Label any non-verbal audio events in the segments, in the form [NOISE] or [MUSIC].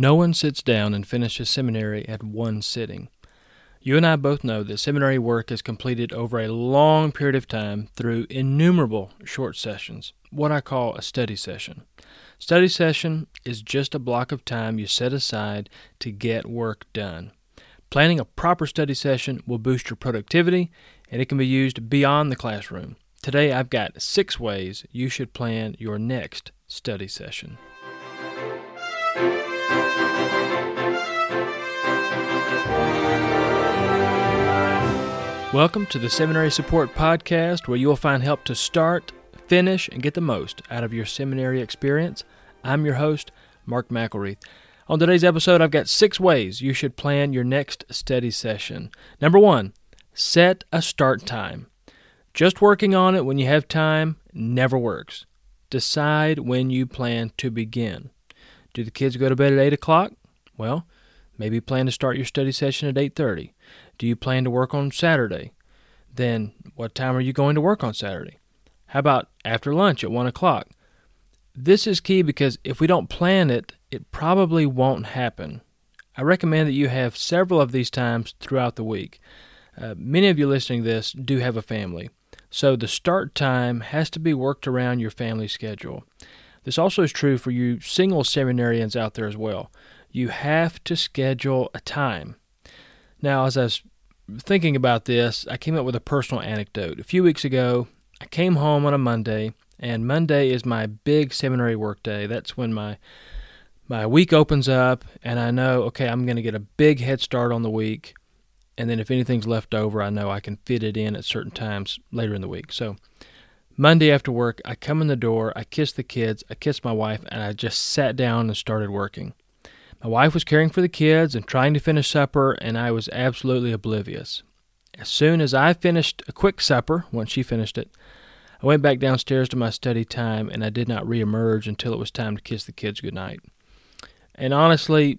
No one sits down and finishes seminary at one sitting. You and I both know that seminary work is completed over a long period of time through innumerable short sessions, what I call a study session. Study session is just a block of time you set aside to get work done. Planning a proper study session will boost your productivity and it can be used beyond the classroom. Today I've got six ways you should plan your next study session. Welcome to the Seminary Support Podcast, where you will find help to start, finish, and get the most out of your seminary experience. I'm your host, Mark McElreath. On today's episode, I've got six ways you should plan your next study session. Number one, set a start time. Just working on it when you have time never works. Decide when you plan to begin. Do the kids go to bed at 8 o'clock? Well, maybe plan to start your study session at 8.30. Do you plan to work on Saturday? Then what time are you going to work on Saturday? How about after lunch at 1 o'clock? This is key because if we don't plan it, it probably won't happen. I recommend that you have several of these times throughout the week. Uh, many of you listening to this do have a family, so the start time has to be worked around your family schedule. This also is true for you single seminarians out there as well. You have to schedule a time. Now, as I was thinking about this, I came up with a personal anecdote. A few weeks ago, I came home on a Monday, and Monday is my big seminary work day. That's when my my week opens up, and I know, okay, I'm going to get a big head start on the week. And then if anything's left over, I know I can fit it in at certain times later in the week. So Monday after work, I come in the door, I kiss the kids, I kiss my wife, and I just sat down and started working. My wife was caring for the kids and trying to finish supper, and I was absolutely oblivious. As soon as I finished a quick supper, once she finished it, I went back downstairs to my study time, and I did not reemerge until it was time to kiss the kids goodnight. And honestly,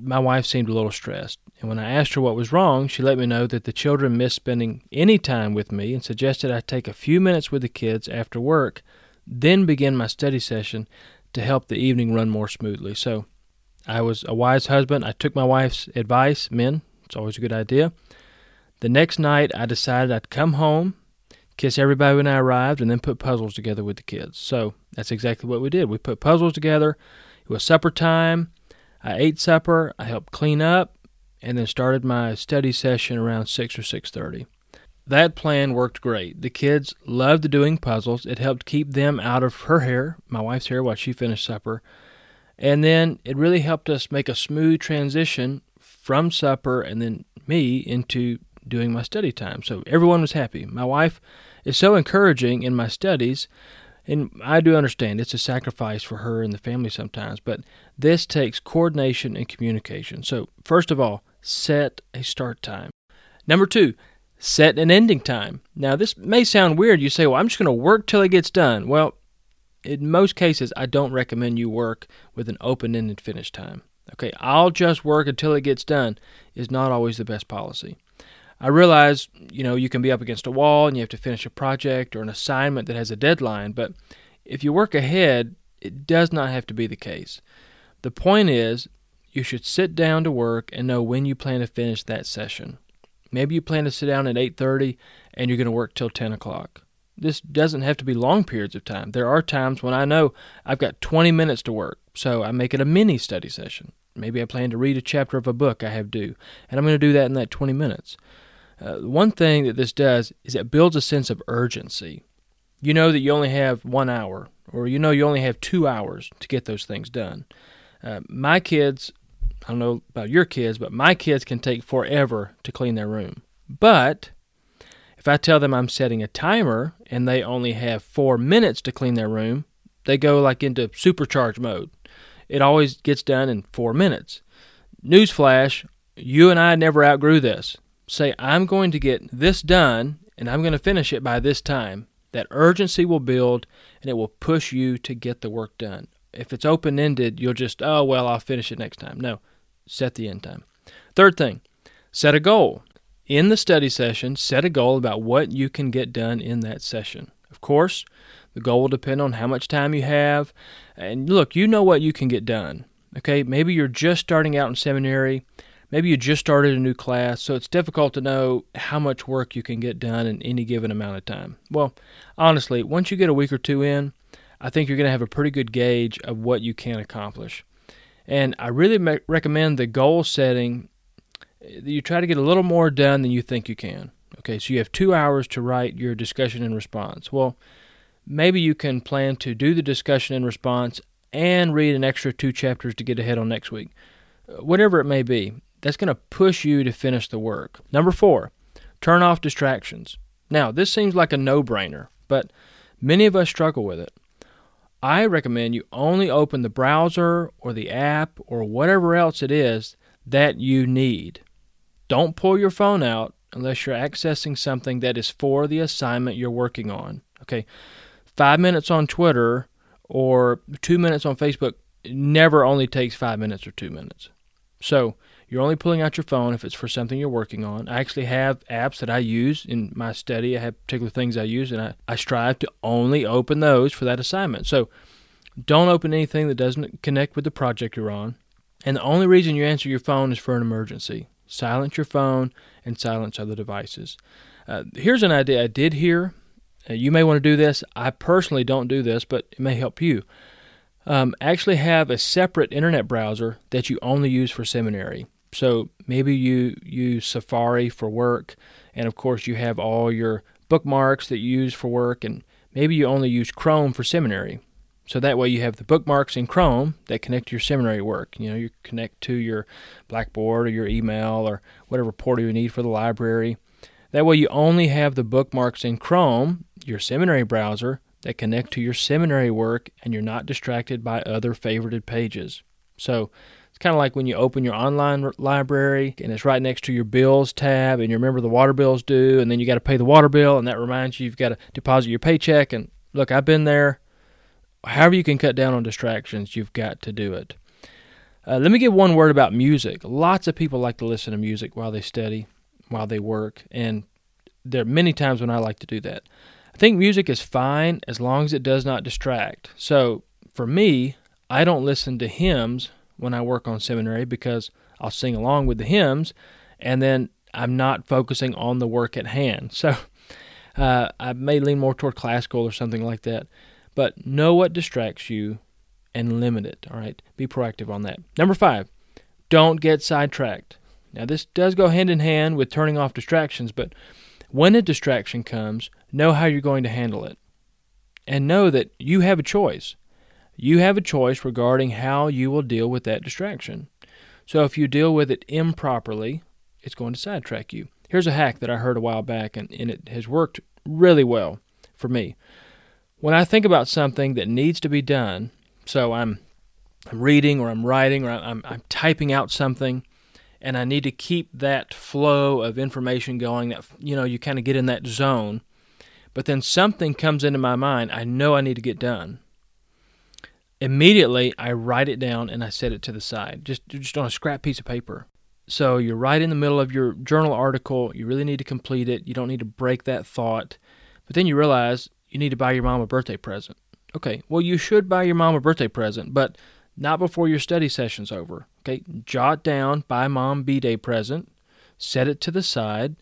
my wife seemed a little stressed, and when I asked her what was wrong, she let me know that the children missed spending any time with me and suggested I take a few minutes with the kids after work, then begin my study session to help the evening run more smoothly. So I was a wise husband. I took my wife's advice. Men, it's always a good idea. The next night, I decided I'd come home, kiss everybody when I arrived, and then put puzzles together with the kids. So that's exactly what we did. We put puzzles together. It was supper time. I ate supper. I helped clean up, and then started my study session around six or six thirty. That plan worked great. The kids loved doing puzzles. It helped keep them out of her hair, my wife's hair, while she finished supper. And then it really helped us make a smooth transition from supper and then me into doing my study time. So everyone was happy. My wife is so encouraging in my studies, and I do understand it's a sacrifice for her and the family sometimes, but this takes coordination and communication. So, first of all, set a start time. Number two, set an ending time. Now, this may sound weird. You say, well, I'm just going to work till it gets done. Well, in most cases, I don't recommend you work with an open ended finish time. Okay, I'll just work until it gets done is not always the best policy. I realize, you know, you can be up against a wall and you have to finish a project or an assignment that has a deadline, but if you work ahead, it does not have to be the case. The point is, you should sit down to work and know when you plan to finish that session. Maybe you plan to sit down at 8:30 and you're going to work till 10 o'clock. This doesn't have to be long periods of time. There are times when I know I've got 20 minutes to work, so I make it a mini study session. Maybe I plan to read a chapter of a book I have due, and I'm going to do that in that 20 minutes. Uh, one thing that this does is it builds a sense of urgency. You know that you only have one hour, or you know you only have two hours to get those things done. Uh, my kids, I don't know about your kids, but my kids can take forever to clean their room. But if I tell them I'm setting a timer and they only have four minutes to clean their room, they go like into supercharge mode. It always gets done in four minutes. Newsflash, you and I never outgrew this. Say, I'm going to get this done and I'm going to finish it by this time. That urgency will build and it will push you to get the work done. If it's open ended, you'll just, oh, well, I'll finish it next time. No, set the end time. Third thing, set a goal in the study session, set a goal about what you can get done in that session. Of course, the goal will depend on how much time you have. And look, you know what you can get done. Okay, maybe you're just starting out in seminary. Maybe you just started a new class, so it's difficult to know how much work you can get done in any given amount of time. Well, honestly, once you get a week or two in, I think you're going to have a pretty good gauge of what you can accomplish. And I really recommend the goal setting. You try to get a little more done than you think you can. Okay, so you have two hours to write your discussion and response. Well, maybe you can plan to do the discussion and response and read an extra two chapters to get ahead on next week. Uh, whatever it may be, that's going to push you to finish the work. Number four, turn off distractions. Now, this seems like a no brainer, but many of us struggle with it. I recommend you only open the browser or the app or whatever else it is that you need. Don't pull your phone out unless you're accessing something that is for the assignment you're working on. Okay, five minutes on Twitter or two minutes on Facebook never only takes five minutes or two minutes. So you're only pulling out your phone if it's for something you're working on. I actually have apps that I use in my study. I have particular things I use, and I, I strive to only open those for that assignment. So don't open anything that doesn't connect with the project you're on. And the only reason you answer your phone is for an emergency. Silence your phone and silence other devices. Uh, here's an idea I did hear. Uh, you may want to do this. I personally don't do this, but it may help you. Um, actually, have a separate internet browser that you only use for seminary. So maybe you use Safari for work, and of course, you have all your bookmarks that you use for work, and maybe you only use Chrome for seminary. So that way, you have the bookmarks in Chrome that connect to your seminary work. You know, you connect to your Blackboard or your email or whatever portal you need for the library. That way, you only have the bookmarks in Chrome, your seminary browser, that connect to your seminary work, and you're not distracted by other favorited pages. So, it's kind of like when you open your online library and it's right next to your bills tab and you remember the water bills due and then you got to pay the water bill and that reminds you you've got to deposit your paycheck and look I've been there however you can cut down on distractions you've got to do it uh, let me give one word about music lots of people like to listen to music while they study while they work and there are many times when I like to do that I think music is fine as long as it does not distract so for me I don't listen to hymns when I work on seminary because I'll sing along with the hymns and then I'm not focusing on the work at hand. [LAUGHS] So uh, I may lean more toward classical or something like that. But know what distracts you and limit it. All right. Be proactive on that. Number five, don't get sidetracked. Now, this does go hand in hand with turning off distractions, but when a distraction comes, know how you're going to handle it. And know that you have a choice. You have a choice regarding how you will deal with that distraction. So if you deal with it improperly, it's going to sidetrack you. Here's a hack that I heard a while back, and, and it has worked really well for me. When I think about something that needs to be done, so I'm, I'm reading or I'm writing or I'm, I'm typing out something, and I need to keep that flow of information going, that you know, you kind of get in that zone. But then something comes into my mind I know I need to get done immediately I write it down and I set it to the side, just just on a scrap piece of paper. So you're right in the middle of your journal article. You really need to complete it. You don't need to break that thought. But then you realize you need to buy your mom a birthday present. Okay, well you should buy your mom a birthday present, but not before your study session's over. Okay, jot down buy mom B day present, set it to the side,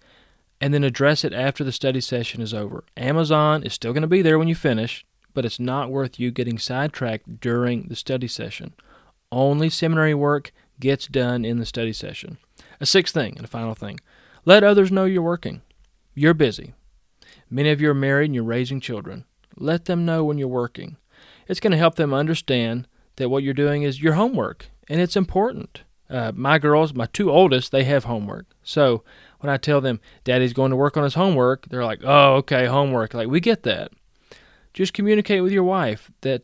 and then address it after the study session is over. Amazon is still going to be there when you finish but it's not worth you getting sidetracked during the study session. Only seminary work gets done in the study session. A sixth thing and a final thing let others know you're working. You're busy. Many of you are married and you're raising children. Let them know when you're working. It's going to help them understand that what you're doing is your homework and it's important. Uh, my girls, my two oldest, they have homework. So when I tell them daddy's going to work on his homework, they're like, oh, okay, homework. Like, we get that just communicate with your wife that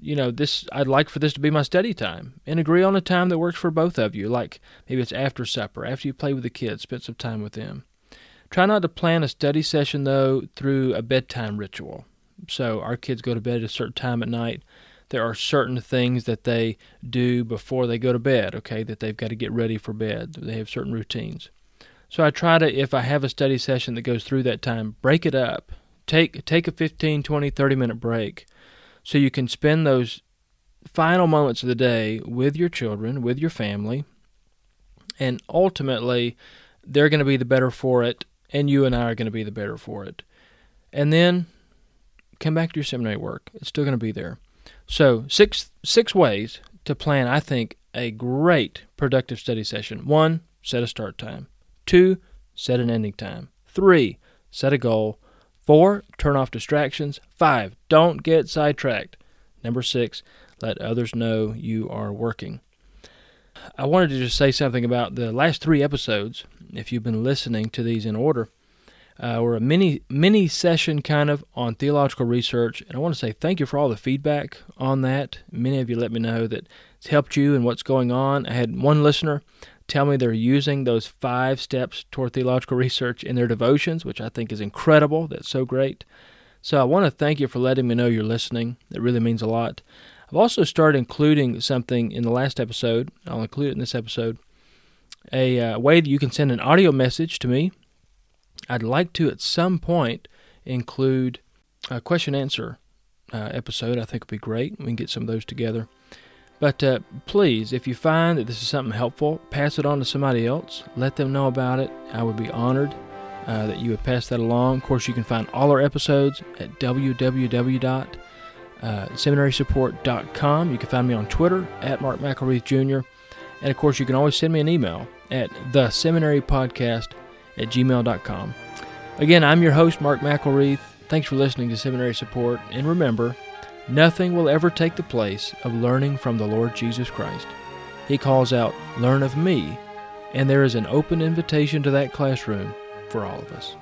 you know this I'd like for this to be my study time and agree on a time that works for both of you like maybe it's after supper after you play with the kids spend some time with them try not to plan a study session though through a bedtime ritual. So our kids go to bed at a certain time at night. There are certain things that they do before they go to bed okay that they've got to get ready for bed. They have certain routines. So i try to if i have a study session that goes through that time break it up. Take take a 15, 20, 30 minute break so you can spend those final moments of the day with your children, with your family, and ultimately they're going to be the better for it, and you and I are going to be the better for it. And then come back to your seminary work. It's still going to be there. So, six six ways to plan, I think, a great productive study session. One, set a start time. Two, set an ending time. Three, set a goal. Four, turn off distractions. Five, don't get sidetracked. Number six, let others know you are working. I wanted to just say something about the last three episodes. If you've been listening to these in order, uh, we're a mini mini session kind of on theological research, and I want to say thank you for all the feedback on that. Many of you let me know that it's helped you and what's going on. I had one listener tell me they're using those five steps toward theological [LAUGHS] research in their devotions, which I think is incredible. That's so great. So I want to thank you for letting me know you're listening. It really means a lot. I've also started including something in the last episode. I'll include it in this episode. A uh, way that you can send an audio message to me. I'd like to at some point include a question answer uh, episode. I think would be great. We can get some of those together. But uh, please, if you find that this is something helpful, pass it on to somebody else. Let them know about it. I would be honored uh, that you would pass that along. Of course, you can find all our episodes at www.seminarysupport.com. You can find me on Twitter at Mark McElreath Jr. And of course, you can always send me an email at theseminarypodcast at gmail.com. Again, I'm your host, Mark McElreath. Thanks for listening to Seminary Support. And remember, Nothing will ever take the place of learning from the Lord Jesus Christ. He calls out, Learn of me, and there is an open invitation to that classroom for all of us.